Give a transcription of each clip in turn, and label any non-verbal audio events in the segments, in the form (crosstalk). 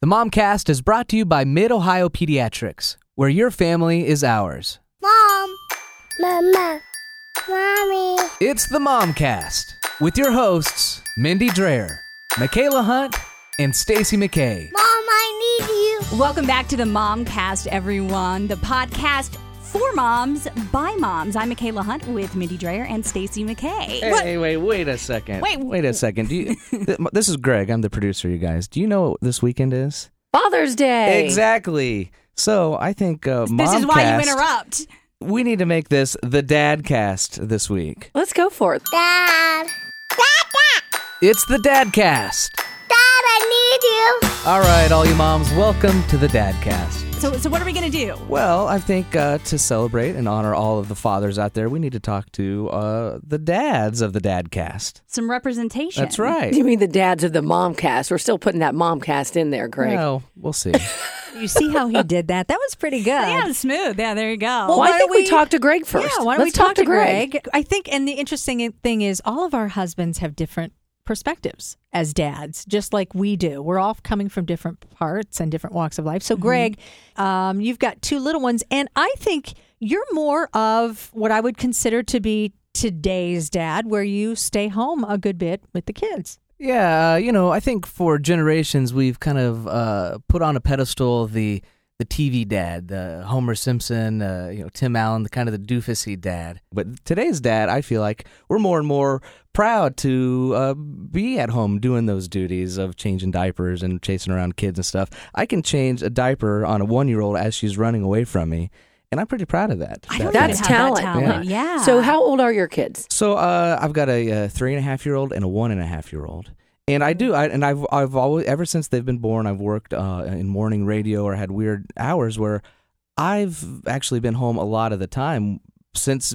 The Momcast is brought to you by Mid Ohio Pediatrics, where your family is ours. Mom. Mama. Mommy. It's the Momcast with your hosts, Mindy Dreher, Michaela Hunt, and Stacy McKay. Mom, I need you. Welcome back to the Momcast, everyone. The podcast for moms by moms. I'm Michaela Hunt with Mindy Dreher and Stacy McKay. Hey, wait, wait a second. Wait. wait a second. Do you? (laughs) th- this is Greg. I'm the producer. You guys. Do you know what this weekend is? Father's Day. Exactly. So I think uh, This is why you interrupt. We need to make this the Dad Cast this week. Let's go for it. Dad. Dad, Dad. It's the Dad Cast. Dad, I need you. All right, all you moms, welcome to the Dad Cast. So, so what are we gonna do? Well, I think uh, to celebrate and honor all of the fathers out there, we need to talk to uh, the dads of the Dad Cast. Some representation. That's right. You mean the dads of the mom cast? We're still putting that mom cast in there, Greg. Well, we'll see. (laughs) You see how he did that? That was pretty good. Yeah, smooth. Yeah, there you go. Well, Well, I why think don't we, we- talk to Greg first. Yeah, why don't Let's we talk, to Greg? I think, and the interesting thing is, all of our husbands have different perspectives as dads, just like we do. We're all coming from different parts and different walks of life. So, Greg, um, you've got two little ones, and I think you're more of what I would consider to be today's dad, where you stay home a good bit with the kids. yeah, you know, I think for generations we've kind of uh, put on a pedestal the the TV dad, the Homer Simpson, uh, you know, Tim Allen, the kind of the doofusy dad. But today's dad, I feel like we're more and more proud to uh, be at home doing those duties of changing diapers and chasing around kids and stuff. I can change a diaper on a one year old as she's running away from me, and I'm pretty proud of that. I don't That- even That's have talent. That talent. Yeah. So, how old are your kids? So uh, I've got a, uh three and a half year old and a one and a half year old, and I do. I, and I've I've always ever since they've been born, I've worked uh, in morning radio or had weird hours where I've actually been home a lot of the time since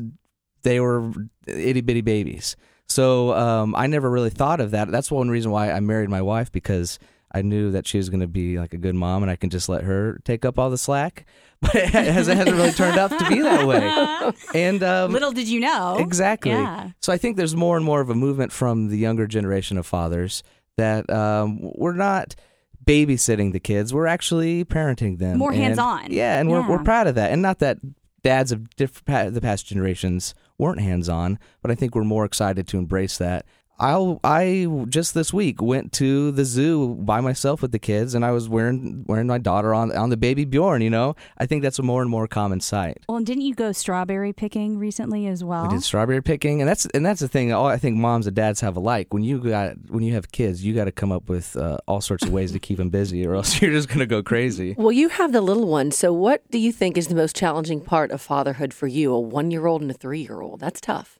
they were itty bitty babies. So um, I never really thought of that. That's one reason why I married my wife because I knew that she was going to be like a good mom, and I can just let her take up all the slack. (laughs) But it hasn't, hasn't really turned out to be that way. (laughs) And um, Little did you know. Exactly. Yeah. So I think there's more and more of a movement from the younger generation of fathers that um, we're not babysitting the kids; we're actually parenting them. More hands-on. Yeah, and we're we're proud of that. And not that dads of diff- the past generations weren't hands on, but I think we're more excited to embrace that. I'll I just this week went to the zoo by myself with the kids, and I was wearing wearing my daughter on on the baby Bjorn. You know, I think that's a more and more common sight. Well, and didn't you go strawberry picking recently as well? We did strawberry picking, and that's and that's the thing. All I think moms and dads have alike. When you got when you have kids, you got to come up with uh, all sorts of ways to keep them busy, or else (laughs) you're just gonna go crazy. Well, you have the little one. So, what do you think is the most challenging part of fatherhood for you? A one year old and a three year old. That's tough.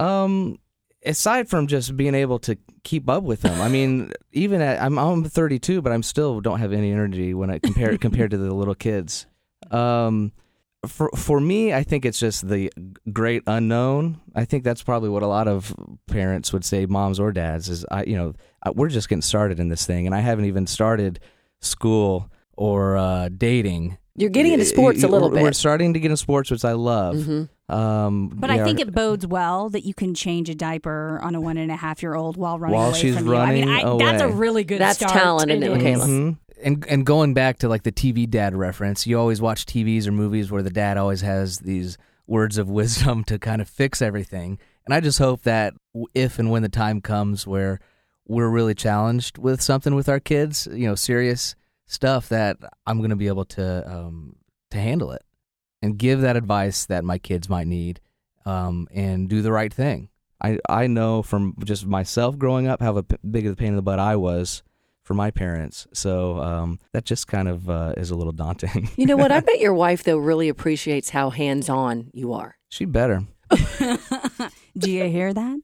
Um, aside from just being able to keep up with them, I mean, even at I'm I'm 32, but I'm still don't have any energy when I compare (laughs) compared to the little kids. Um, for for me, I think it's just the great unknown. I think that's probably what a lot of parents would say, moms or dads, is I you know we're just getting started in this thing, and I haven't even started school or uh, dating. You're getting into sports a little We're- We're starting to get into sports, which I love. Mhm. Um, But yeah, I think it bodes well that you can change a diaper on a one and a half year old while running While away she's from you. I mean, running I, that's a really good That's start. talent, isn't it, is. Michaela? Mhm. And and going back to like the TV dad reference, you always watch TVs or movies where the dad always has these words of (laughs) wisdom to kind of fix everything. And I just hope that if and when the time comes where we're really challenged with something with our kids, you know, serious stuff, that I'm going to be able to um, to handle it and give that advice that my kids might need, um, and do the right thing. I I know from just myself growing up how a p- big of a pain in the butt I was for my parents. So um, that just kind of uh, is a little daunting. (laughs) You know what? I (laughs) bet your wife, though, really appreciates how hands on you are. she better. (laughs) Do you hear that?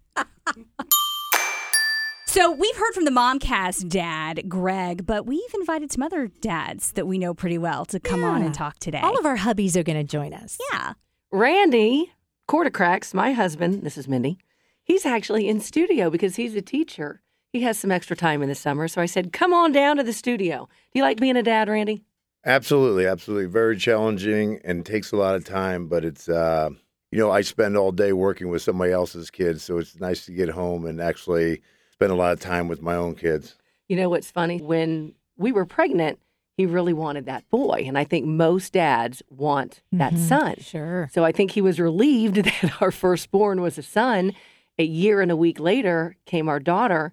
So we've heard from the Momcast dad, Greg, but we've invited some other dads that we know pretty well to come on and talk today. All of our hubbies are going to join us. yeah. Randy Quartercracks, my husband, this is Mindy, he's actually in studio because he's a teacher. He has some extra time in the summer. So I said, come on down to the studio. Do you like being a dad, Randy? Absolutely, absolutely. Very challenging and takes a lot of time, but it's uh you know, I spend all day working with somebody else's kids, so it's nice to get home and actually spend a lot of time with my own kids. You know what's funny? When we were pregnant, he really wanted that boy. And I think most dads want that son. Sure. So I think he was relieved (laughs) that our firstborn was a son. A year and a week later came our daughter.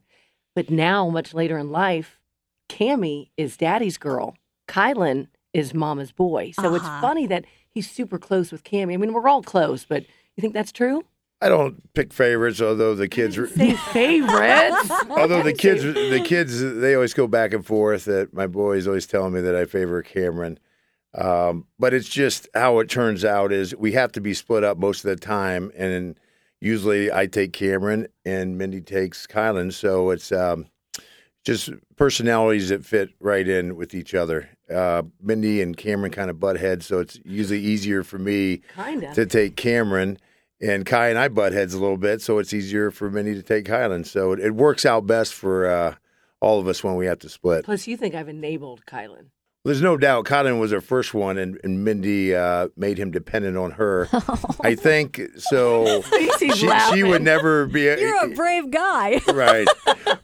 But now, much later in life, Cammy is daddy's girl. Kylan is mama's boy. So it's Uh-huh. funny that he's super close with Cammy. I mean, we're all close, but you think that's true? I don't pick favorites, although the kids, Say favorites. (laughs) (laughs) although the (laughs) kids, the kids, they always go back and forth. That my boys always telling me that I favor Cameron, um, but it's just how it turns out is we have to be split up most of the time, and usually I take Cameron and Mindy takes Kylan, so it's um, just personalities that fit right in with each other. Uh, Mindy and Cameron kind of butt heads, so it's usually easier for me kind of. to take Cameron. And Kai and I butt heads a little bit, so it's easier for Mindy to take Kylan. So it, it works out best for uh, all of us when we have to split. Plus, you think I've enabled Kylan. There's no doubt Kylan was our first one, and, and Mindy uh, made him dependent on her. (laughs) I think so. (laughs) She, she would never be. A, You're a brave guy. (laughs) right.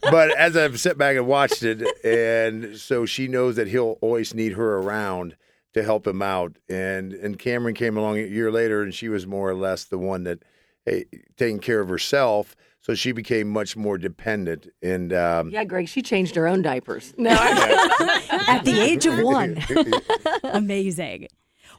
But as I've sat back and watched it, and so she knows that he'll always need her around to help him out. And and Cameron came along a year later, and she was more or less the one that hey, taking care of herself. So she became much more dependent. And um, Yeah, Greg, she changed her own diapers. No, (laughs) (laughs) At the age of one. (laughs) Amazing.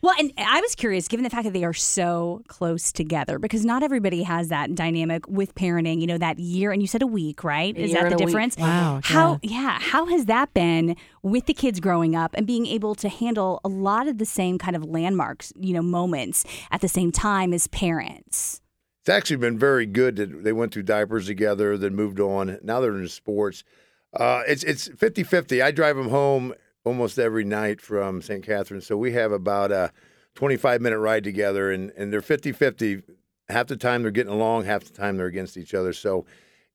Well, and I was curious, given the fact that they are so close together, because not everybody has that dynamic with parenting. You know, that year, and you said a week, right? A Is that the and a week. difference? Wow, How? Yeah. How has that been with the kids growing up and being able to handle a lot of the same kind of landmarks, you know, moments at the same time as parents? it's actually been very good that they went through diapers together, then moved on. Now they're in sports. Uh, it's it's 50-50. I drive them home almost every night from St. Catharines, so we have about a 25 minute ride together, and, and they're 50-50. Half the time they're getting along, half the time they're against each other. So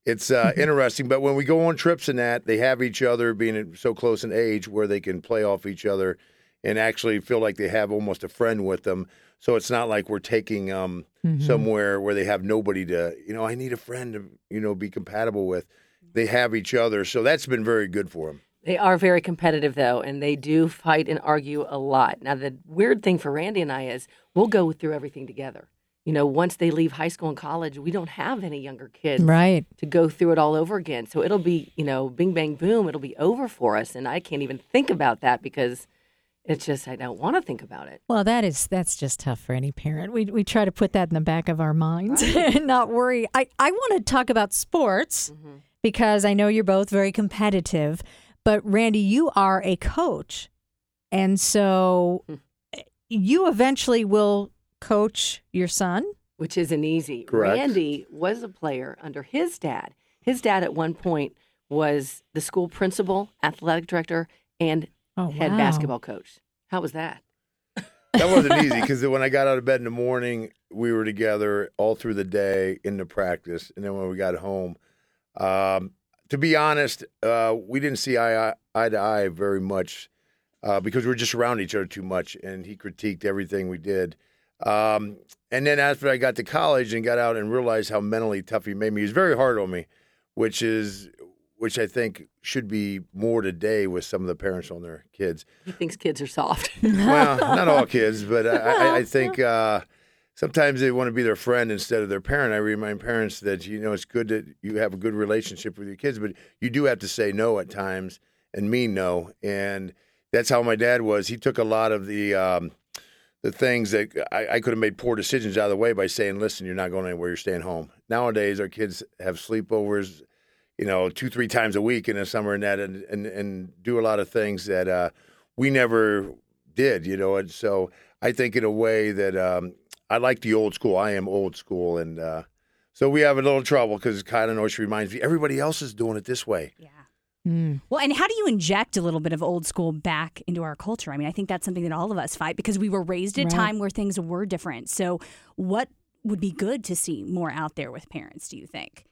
it's uh, (laughs) interesting. But when we go on trips and that, they have each other being so close in age where they can play off each other and actually feel like they have almost a friend with them. So it's not like we're taking um, somewhere where they have nobody to, you know, I need a friend to, you know, be compatible with. They have each other. So that's been very good for them. They are very competitive, though, and they do fight and argue a lot. Now, the weird thing for Randy and I is we'll go through everything together. You know, once they leave high school and college, we don't have any younger kids Right. to go through it all over again. So it'll be, you know, bing, bang, boom, it'll be over for us. And I can't even think about that because it's just, I don't want to think about it. Well, that is that's just tough for any parent. We we try to put that in the back of our minds (laughs) and not worry. I I want to talk about sports mm-hmm. because I know you're both very competitive, but Randy, you are a coach. And so you eventually will coach your son. which isn't easy. Correct. Randy was a player under his dad. His dad at one point was the school principal, athletic director, and Oh, head wow. basketball coach. How was that? (laughs) That wasn't easy (laughs) because when I got out of bed in the morning, we were together all through the day in the practice, and then when we got home, um, to be honest, uh, we didn't see eye, eye to eye very much uh, because we were just around each other too much, and he critiqued everything we did. Um, and then after I got to college and got out and realized how mentally tough he made me, he was very hard on me, which is which I think should be more today with some of the parents on their kids He thinks kids are soft. well, not all (laughs) kids, but I, I, I think uh, sometimes they want to be their friend instead of their parent. I remind parents that you know it's good that you have a good relationship with your kids, but you do have to say no at times and mean no. And that's how my dad was. He took a lot of the um, the things that I, I could have made poor decisions out of the way by saying, "Listen, you're not going anywhere. You're staying home." Nowadays, our kids have sleepovers you know, two, three times a week in the summer and that, and, and, and do a lot of things that uh, we never did, you know. And so I think in a way that um, I like the old school. I am old school. And uh, so we have a little trouble because Kylan always reminds me everybody else is doing it this way. Yeah. Mm. Well, and how do you inject a little bit of old school back into our culture? I mean, I think that's something that all of us fight because we were raised at a time where things were different. So, what would be good to see more out there with parents, do you think?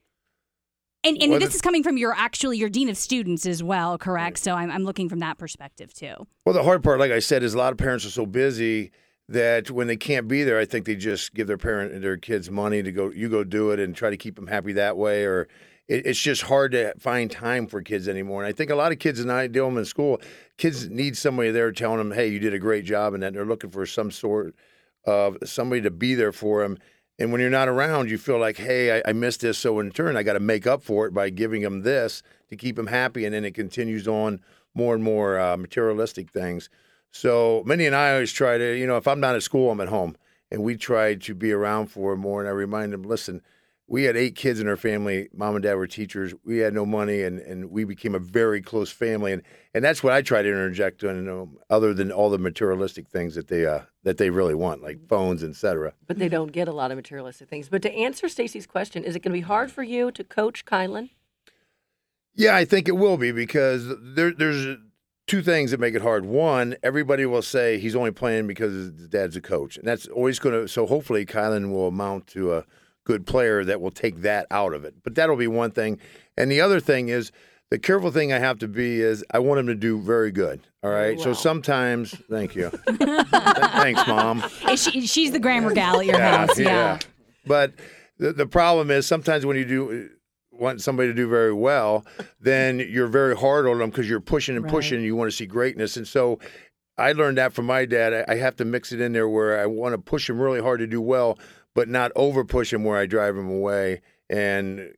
And, and Well, this the- is coming from your actually your dean of students as well, correct? So I'm, I'm looking from that perspective too. Well, the hard part, like I said, is a lot of parents are so busy that when they can't be there, I think they just give their parent their kids money to go. You go do it and try to keep them happy that way. Or it, it's just hard to find time for kids anymore. And I think a lot of kids, and I deal them in school, kids need somebody there telling them, "Hey, you did a great job," and that they're looking for some sort of somebody to be there for them. And when you're not around, you feel like, "Hey, I, I missed this," so in turn, I got to make up for it by giving them this to keep them happy, and then it continues on more and more uh, materialistic things. So Mindy and I always try to, you know, if I'm not at school, I'm at home, and we try to be around for more. And I remind them, listen, we had eight kids in our family. Mom and dad were teachers. We had no money, and, and we became a very close family. And, and that's what I try to interject on, you know, other than all the materialistic things that they uh, that they really want, like phones, etc. But they don't get a lot of materialistic things. But to answer Stacy's question, is it going to be hard for you to coach Kylan? Yeah, I think it will be because there, there's two things that make it hard. One, everybody will say he's only playing because his dad's a coach, and that's always going to. So hopefully, Kylan will amount to a good player that will take that out of it. But that'll be one thing, and the other thing is the careful thing I have to be is I want him to do very good. All right. So sometimes, thank you, (laughs) thanks, mom. She, she's the grammar gal at your house. Yeah. But the, the problem is sometimes when you do want somebody to do very well, then you're very hard on them because you're pushing and pushing and you want to see greatness. And so I learned that from my dad. I, I have to mix it in there where I want to push him really hard to do well, but not over push him where I drive him away. And,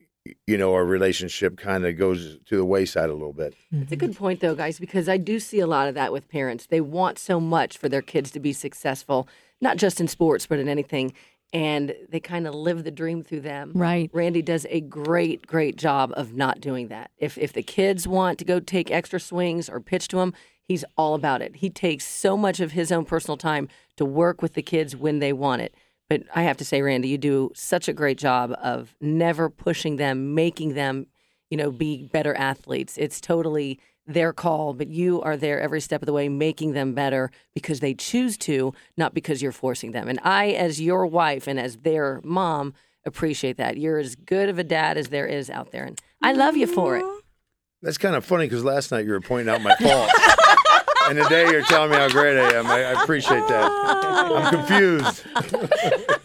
you know, our relationship kind of goes to the wayside a little bit. It's a good point, though, guys, because I do see a lot of that with parents. They want so much for their kids to be successful, not just in sports, but in anything. And they kind of live the dream through them. Right. Randy does a great, great job of not doing that. If if the kids want to go take extra swings or pitch to him, he's all about it. He takes so much of his own personal time to work with the kids when they want it. But I have to say, Randy, you do such a great job of never pushing them, making them, you know, be better athletes. It's totally their call, but you are there every step of the way, making them better because they choose to, not because you're forcing them. And I, as your wife and as their mom, appreciate that. You're as good of a dad as there is out there. And I love you for it. That's kind of funny because last night you were pointing out my faults. (laughs) and today you're telling me how great I am. I, I appreciate that. I'm confused. (laughs)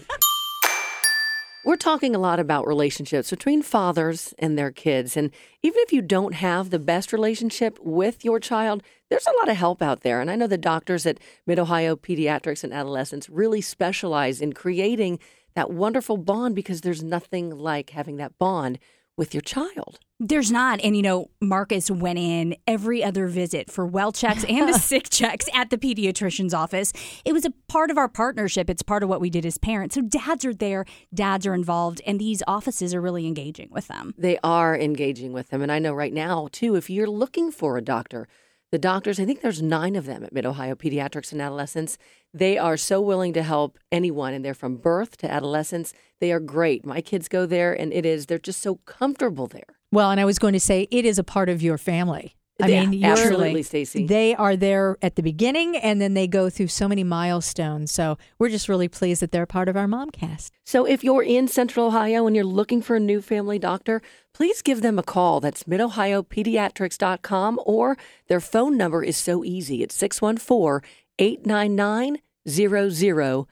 We're talking a lot about relationships between fathers and their kids. And even if you don't have the best relationship with your child, there's a lot of help out there. And I know the doctors at Mid Ohio Pediatrics and Adolescents really specialize in creating that wonderful bond because there's nothing like having that bond with your child. There's not. And, you know, Marcus went in every other visit for well checks and (laughs) the sick checks at the pediatrician's office. It was a part of our partnership. It's part of what we did as parents. So dads are there, dads are involved, and these offices are really engaging with them. They are engaging with them. And I know right now, too, if you're looking for a doctor, the doctors, I think there's nine of them at Mid Ohio Pediatrics and Adolescents. They are so willing to help anyone, and they're from birth to adolescence. They are great. My kids go there, and it is, they're just so comfortable there. Well, and I was going to say it is a part of your family. I Yeah, mean, you're- absolutely, Stacey. They are there at the beginning, and then they go through so many milestones. So we're just really pleased that they're part of our Momcast. So if you're in Central Ohio and you're looking for a new family doctor, please give them a call. That's midohiopediatrics.com or their phone number is so easy. It's 614 899 0000.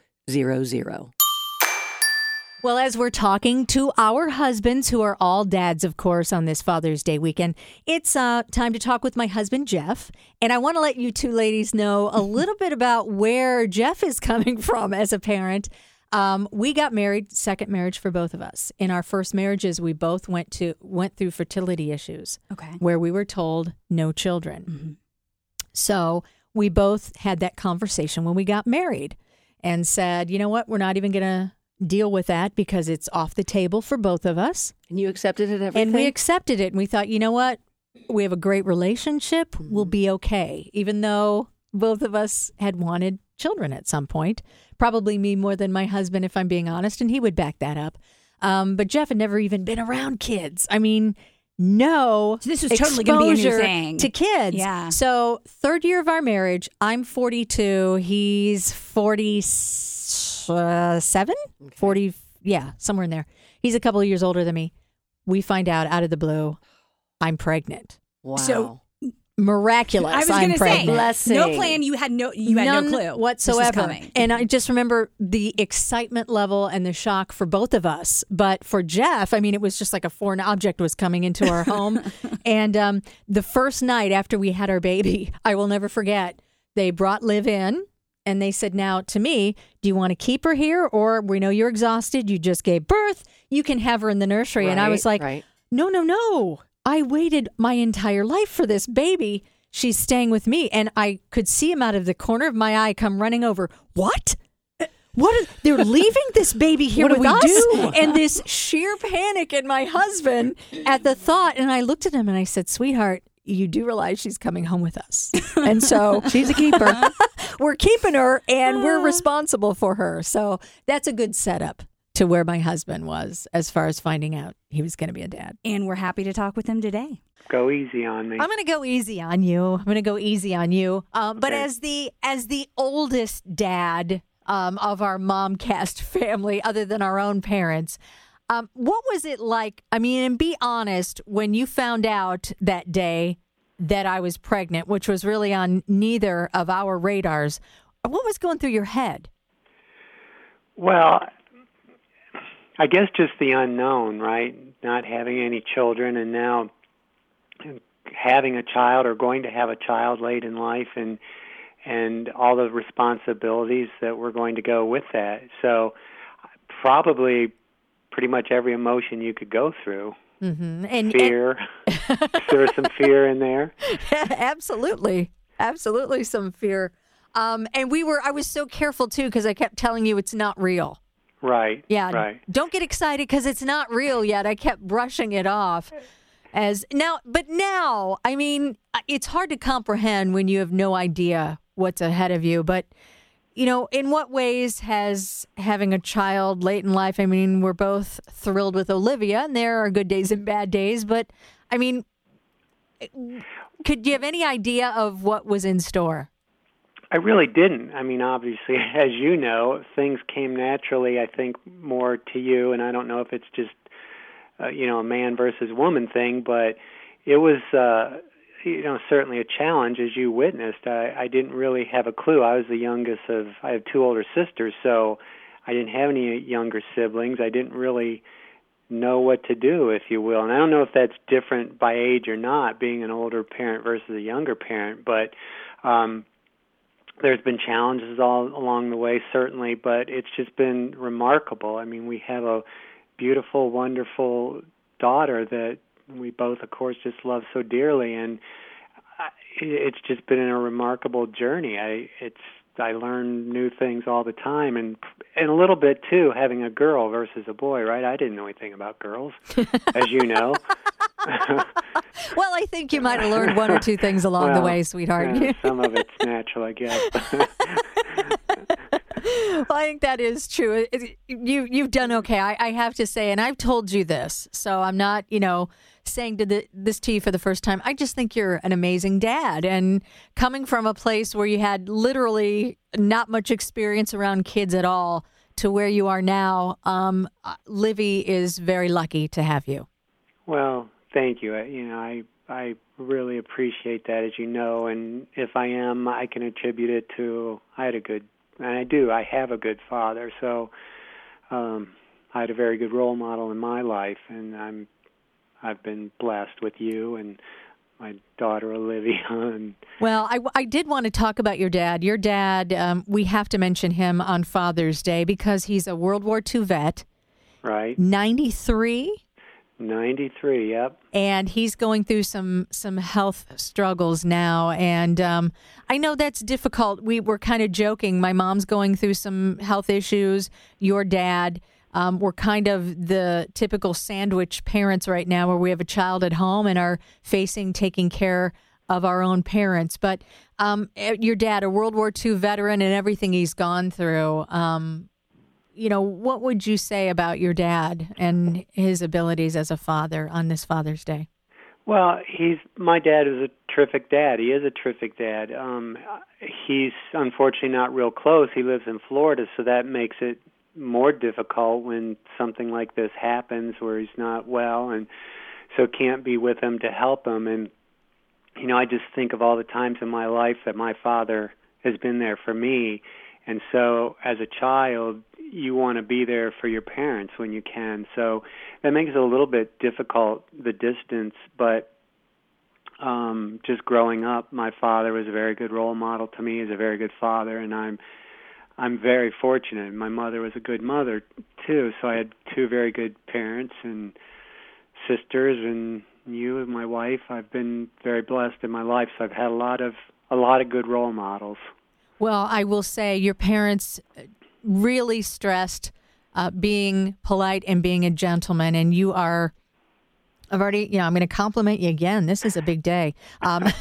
Well, as we're talking to our husbands, who are all dads, of course, on this Father's Day weekend, it's uh, time to talk with my husband, Jeff. And I want to let you two ladies know a (laughs) little bit about where Jeff is coming (laughs) from as a parent. Um, we got married, second marriage for both of us. In our first marriages, we both went to went through fertility issues, Okay. where we were told no children. So we both had that conversation when we got married and said, you know what, we're not even going to deal with that because it's off the table for both of us. And you accepted it everything? And we accepted it and we thought, you know what, we have a great relationship, we'll be okay, even though both of us had wanted children at some point. Probably me more than my husband, if I'm being honest, and he would back that up. Um, but Jeff had never even been around kids. I mean, no. So this was totally gonna be a new thing. to kids. Yeah. So third year of our marriage, I'm 42. He's 47, 40. Yeah, somewhere in there. He's a couple of years older than me. We find out out of the blue, I'm pregnant. Wow. So- miraculous. I was going to say. Blessing. no plan. You had no, you had None no clue whatsoever. And I just remember the excitement level and the shock for both of us. But for Jeff, I mean, it was just like a foreign object was coming into our home. (laughs) and um, the first night after we had our baby, (laughs) I will never forget. They brought Liv in. And they said, now to me, do you want to keep her here? Or we know you're exhausted. You just gave birth. You can have her in the nursery. and I was like, right. no, no, no. I waited my entire life for this baby. She's staying with me. And I could see him out of the corner of my eye come running over. What? Eh, what? Is, they're (laughs) leaving this baby here What do with we us? do? And this sheer panic in my husband at the thought. And I looked at him and I said, sweetheart, you do realize she's coming home with us. (laughs) And so She's a keeper. (laughs) we're keeping her and we're responsible for her. So that's a good setup to where my husband was as far as finding out he was going to be a dad. and we're happy to talk with him today. Go easy on me. I'm going to go easy on you. I'm going to go easy on you. Um, but Okay. as the as the oldest dad um, of our momcast (laughs) family, other than our own parents, um, what was it like? I mean, and be honest, when you found out that day that I was pregnant, which was really on neither of our radars, what was going through your head? Well, I guess just the unknown, right? Not having any children and now having a child or going to have a child late in life and and all the responsibilities that were going to go with that. So probably pretty much every emotion you could go through. Mm-hmm. And, Fear. (laughs) there was some fear in there. (laughs) absolutely, absolutely, some fear. Um, and we were. I was so careful too because I kept telling you it's not real. Right. Yeah. Right. Don't get excited because it's not real yet. I kept brushing it off. As now, but now, I mean, it's hard to comprehend when you have no idea what's ahead of you. But, you know, in what ways has having a child late in life? I mean, we're both thrilled with Olivia, and there are good days and bad days. But, I mean, could you have any idea of what was in store? I really didn't. I mean, obviously, (laughs) as you know, things came naturally. I think more to you, and I don't know if it's just uh, you know a man versus woman thing, but it was uh, you know certainly a challenge as you witnessed. I, I didn't really have a clue. I was the youngest of. I have two older sisters, so I didn't have any younger siblings. I didn't really know what to do, if you will. And I don't know if that's different by age or not, being an older parent versus a younger parent, but. um there's been challenges all along the way, certainly, but it's just been remarkable. I mean, we have a beautiful, wonderful daughter that we both, of course, just love so dearly, and I- it's just been a remarkable journey. I it's I learn new things all the time, and and a little bit too, having a girl versus a boy. Right? I didn't know anything about girls, (laughs) as you know. (laughs) Well, I think you might have learned one or two things along the way, sweetheart. yeah, (laughs) some of it's natural, I guess. well, I think that is true. It- you you've done okay. I, I have to say, and I've told you this, so I'm not, you know, saying to the, this to you for the first time. I just think you're an amazing dad, and coming from a place where you had literally not much experience around kids at all to where you are now, um, uh, Livy is very lucky to have you. Well, thank you. You know, I I really appreciate that, as you know, and if I am, I can attribute it to I had a good, and I do. I have a good father, so um, I had a very good role model in my life, and I'm I've been blessed with you and my daughter Olivia, (laughs) and Well, I, I did want to talk about your dad. Your dad, um, we have to mention him on Father's Day because he's a World War II vet, right, 93. ninety three. Yep. and he's going through some some health struggles now and um, i know that's difficult we were kind of joking my mom's going through some health issues your dad um, we're kind of the typical sandwich parents right now where we have a child at home and are facing taking care of our own parents but um, eh, your dad a world war ii veteran and everything he's gone through um, you know, what would you say about your dad and his abilities as a father on this Father's Day? Well, he's my dad is a terrific dad. He is a terrific dad. Um he's unfortunately not real close. He lives in Florida, so that makes it more difficult when something like this happens where he's not well and so can't be with him to help him and you know, I just think of all the times in my life that my father has been there for me. And so as a child, you want to be there for your parents when you can. So that makes it a little bit difficult, the distance, but um just growing up my father was a very good role model to me he's a very good father and i'm i'm very fortunate my mother was a good mother too so i had two very good parents and sisters and you and my wife i've been very blessed in my life so i've had a lot of a lot of good role models Well, I will say your parents really stressed uh, being polite and being a gentleman, and you are. I've already, you know, I'm going to compliment you again. This is a big day. Um, (laughs)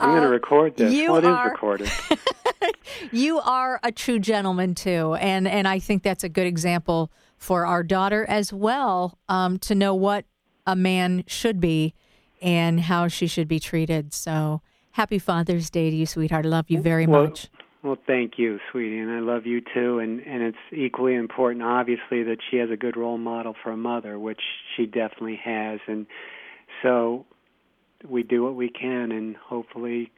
i'm going to record this you well it is are- recorded (laughs) (laughs) you are a true gentleman too, and and I think that's a good example for our daughter as well um, to know what a man should be and how she should be treated. So happy Father's Day to you, sweetheart. I love you very Well, much. Well, thank you, sweetie, and I love you too. And and it's equally important, obviously, that she has a good role model for a mother, which she definitely has. And so we do what we can, and hopefully,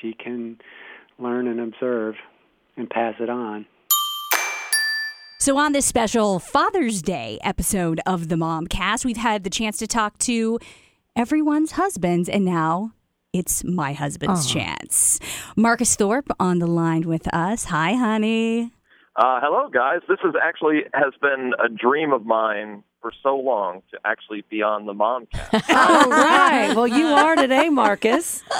she can learn and observe and pass it on. So, on this special Father's Day episode of the Momcast, we've had the chance to talk to everyone's husbands, and now it's my husband's chance. Marcus Thorpe on the line with us. Hi, honey. Uh, hello, guys. This is actually has been a dream of mine for so long to actually be on the Momcast. (laughs) All right. Well, you are today, Marcus. (laughs)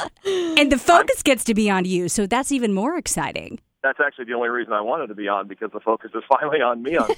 And the focus gets to be on you, so that's even more exciting. That's actually the only reason I wanted to be on because the focus is finally on me on.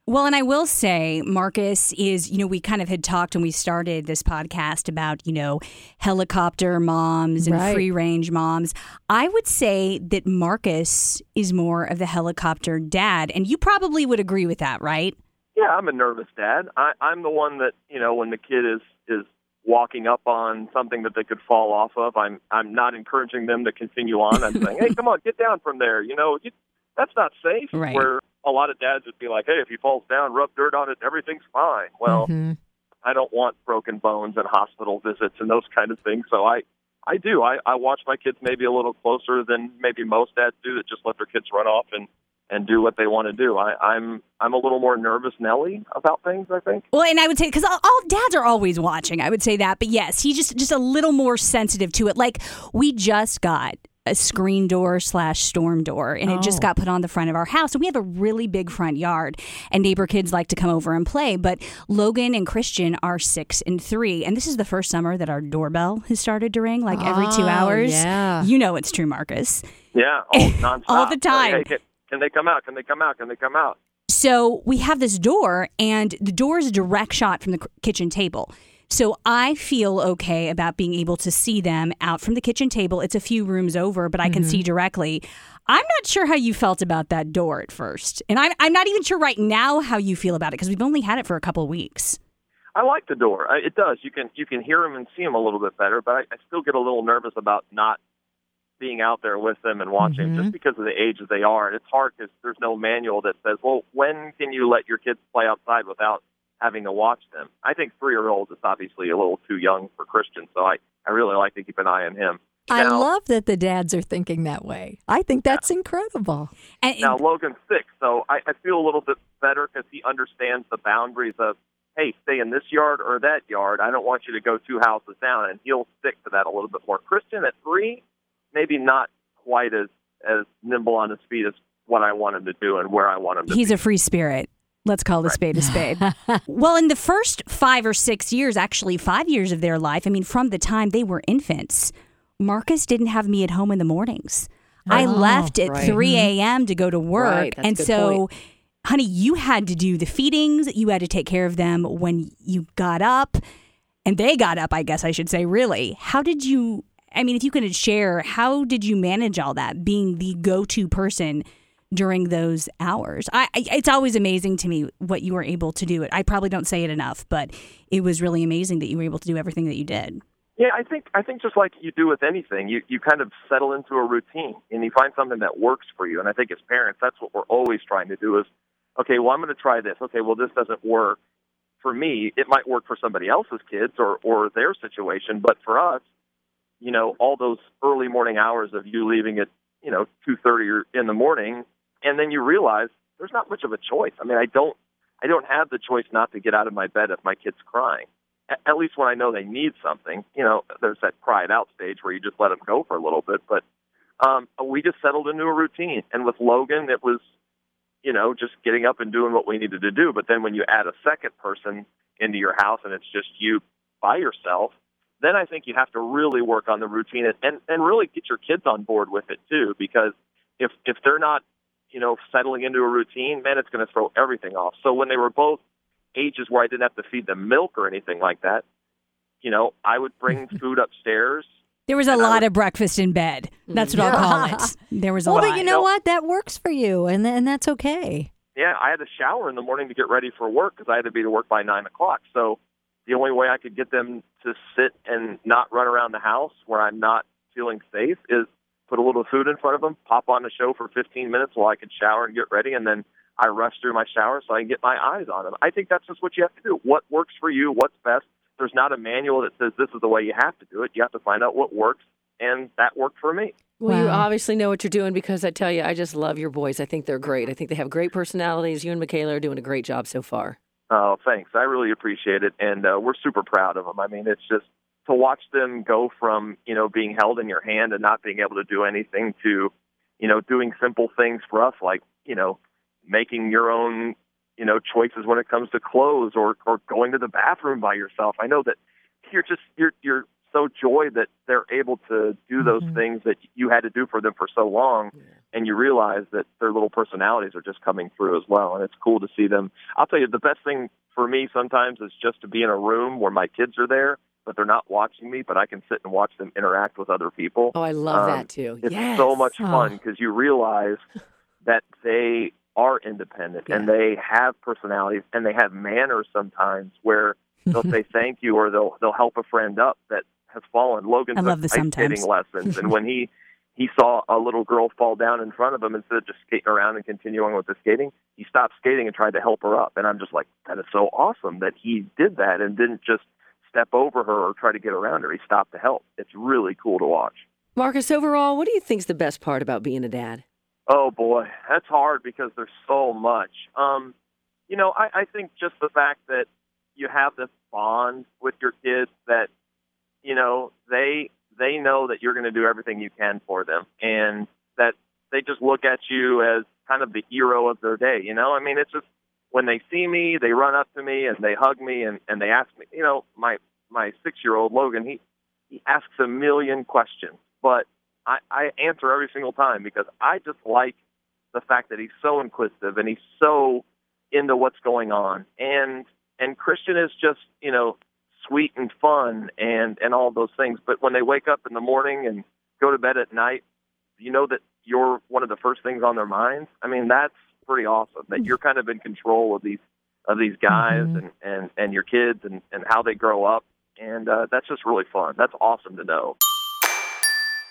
(laughs) Well, and I will say, Marcus is, you know, we kind of had talked when we started this podcast about, you know, helicopter moms and Right. free range moms. I would say that Marcus is more of the helicopter dad. And you probably would agree with that, right? Yeah, I'm a nervous dad. I, I'm the one that you know when the kid is is walking up on something that they could fall off of. I'm I'm not encouraging them to continue on. I'm saying, hey, (laughs) come on, get down from there. You know, you, that's not safe. Right. Where a lot of dads would be like, hey, if he falls down, rub dirt on it, everything's fine. Well. Mhm. I don't want broken bones and hospital visits and those kind of things. So I, I do. I, I watch my kids maybe a little closer than maybe most dads do that just let their kids run off and, and do what they want to do. I, I'm I'm a little more nervous Nelly about things. I think. Well, and I would say because all, all dads are always watching. I would say that, but yes, he's just just a little more sensitive to it. Like we just got a screen door slash storm door, and it just Oh. got put on the front of our house. And we have a really big front yard, and neighbor kids like to come over and play. But Logan and Christian are six and three, and this is the first summer that our doorbell has started to ring like every two Oh, hours. yeah. You know it's true, Marcus. Yeah, oh, nonstop. (laughs) All the time. Hey, can, can they come out? Can they come out? Can they come out? So we have this door, and the door is a direct shot from the kitchen table. So I feel okay about being able to see them out from the kitchen table. It's a few rooms over, but I can mm-hmm. see directly. I'm not sure how you felt about that door at first, and I'm I'm not even sure right now how you feel about it because we've only had it for a couple of weeks. I like the door. I, it does. You can you can hear them and see them a little bit better, but I, I still get a little nervous about not being out there with them and watching, Mhm. just because of the age that they are. And it's hard because there's no manual that says, well, when can you let your kids play outside without having to watch them? I think three year olds is obviously a little too young for Christian, so I I really like to keep an eye on him. I Now- love that the dads are thinking that way. I think that's incredible. And Now Logan's six, so I, I feel a little bit better because he understands the boundaries of, hey, stay in this yard or that yard. I don't want you to go two houses down, and he'll stick to that a little bit more. Christian at three, maybe not quite as as nimble on his feet as what I want him to do and where I want him to. he's be. a free spirit. Let's call the spade a spade. (laughs) well, in the first five or six years, actually five years of their life, I mean, from the time they were infants, Marcus didn't have me at home in the mornings. I Oh, left at right. 3 a.m. to go to work. Right, and so, point. honey, you had to do the feedings, you had to take care of them when you got up, and they got up, I guess I should say, really. How did you? I mean, if you could share, how did you manage all that, being the go to person during those hours. I, it's always amazing to me what you were able to do. I probably don't say it enough, but it was really amazing that you were able to do everything that you did. Yeah, I think I think just like you do with anything, you you kind of settle into a routine and you find something that works for you. And I think as parents, that's what we're always trying to do is, okay, well I'm going to try this. Okay, well this doesn't work. for me, it might work for somebody else's kids or or their situation, but for us, you know, all those early morning hours of you leaving at you know two thirty in the morning, and then you realize there's not much of a choice. I mean, I don't I don't have the choice not to get out of my bed if my kid's crying. At least when I know they need something, you know, there's that cry it out stage where you just let them go for a little bit. But um, we just settled into a routine, and with Logan, it was you know, just getting up and doing what we needed to do. But then when you add a second person into your house and it's just you by yourself, then I think you have to really work on the routine and, and, and really get your kids on board with it too. Because if if they're not, you know, settling into a routine, man, it's going to throw everything off. So when they were both ages where I didn't have to feed them milk or anything like that, you know, I would bring (laughs) food upstairs. There was a lot would- of breakfast in bed. That's what I'll call it. (laughs) There was a lot. Well, lot. but you know what? That works for you, and and that's okay. yeah, I had to shower in the morning to get ready for work because I had to be to work by nine o'clock. So the only way I could get them to sit and not run around the house where I'm not feeling safe is put a little food in front of them, pop on the show for 15 minutes while I could shower and get ready, and then I rush through my shower so I can get my eyes on them. I think that's just what you have to do. What works for you? What's best? There's not a manual that says this is the way you have to do it. You have to find out what works, and that worked for me. Well, you obviously know what you're doing because I tell you, I just love your boys. I think they're great. I think they have great personalities. You and Michaela are doing a great job so far. Oh, thanks. I really appreciate it, and uh, we're super proud of them. I mean, it's just to watch them go from you know being held in your hand and not being able to do anything to, you know, doing simple things for us like you know making your own you know choices when it comes to clothes or or going to the bathroom by yourself. I know that you're just you're you're so joy that they're able to do those things that you had to do for them for so long and you realize that their little personalities are just coming through as well and it's cool to see them i'll tell you the best thing for me sometimes is just to be in a room where my kids are there but they're not watching me but i can sit and watch them interact with other people Oh, I love Um, that too. it's yes. so much Oh. fun because you realize that they are independent and they have personalities and they have manners sometimes where they'll (laughs) say thank you or they'll they'll help a friend up that has fallen. Logan I love the sometimes. lessons and when he (laughs) he saw a little girl fall down in front of him instead of just skating around and continuing with the skating, he stopped skating and tried to help her up. And I'm just like, that is so awesome that he did that and didn't just step over her or try to get around her. He stopped to help. It's really cool to watch. Marcus, overall, what do you think's the best part about being a dad? Oh boy, that's hard because there's so much. Um, you know, I, I think just the fact that you have this bond with your kids that, you know, they they know that you're going to do everything you can for them, and that they just look at you as kind of the hero of their day. You know, I mean, it's just when they see me, they run up to me and they hug me and and they ask me. You know, my my six year old Logan, he he asks a million questions, but I, I answer every single time because I just like the fact that he's so inquisitive and he's so into what's going on. And and Christian is just, you know, sweet and fun and and all those things. But when they wake up in the morning and go to bed at night, you know that you're one of the first things on their minds. I mean, that's pretty awesome that you're kind of in control of these of these guys and and and your kids and and how they grow up. And uh, that's just really fun. That's awesome to know.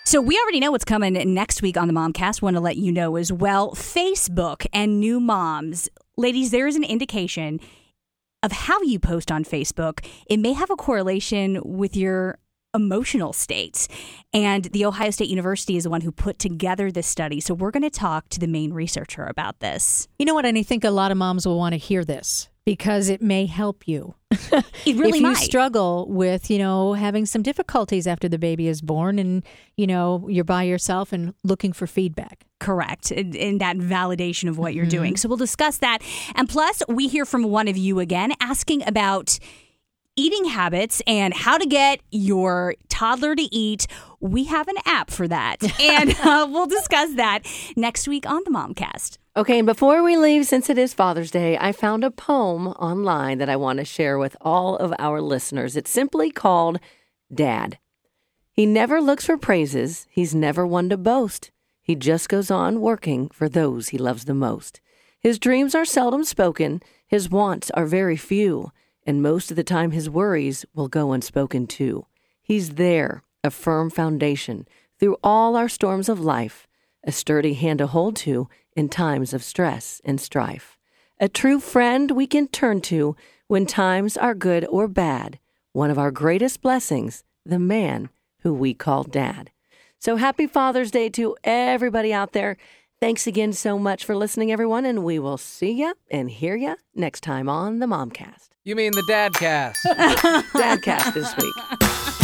So we already know what's coming next week on the Momcast. Want to let you know as well. Facebook and new moms, ladies, there is an indication of how you post on Facebook. It may have a correlation with your emotional states. And the Ohio State University is the one who put together this study. So we're going to talk to the main researcher about this. You know what? And I think a lot of moms will want to hear this because it may help you. (laughs) It really if you struggle with, you know, having some difficulties after the baby is born and, you know, you're by yourself and looking for feedback. correct in, in that validation of what you're Mm-hmm. doing. So we'll discuss that. And plus, we hear from one of you again asking about eating habits and how to get your toddler to eat. We have an app for that. (laughs) And uh, we'll discuss that next week on the Momcast. Okay, and before we leave, since it is Father's Day, I found a poem online that I want to share with all of our listeners. It's simply called Dad. He never looks for praises, he's never one to boast. He just goes on working for those he loves the most. His dreams are seldom spoken, his wants are very few, and most of the time his worries will go unspoken too. He's there, a firm foundation through all our storms of life, a sturdy hand to hold to in times of stress and strife. A true friend we can turn to When times are good or bad, one of our greatest blessings, the man who we call dad. So happy Father's Day to everybody out there. Thanks again so much for listening, everyone, and we will see ya and hear ya next time on the Momcast. You mean the Dadcast? (laughs) Dadcast this week. (laughs)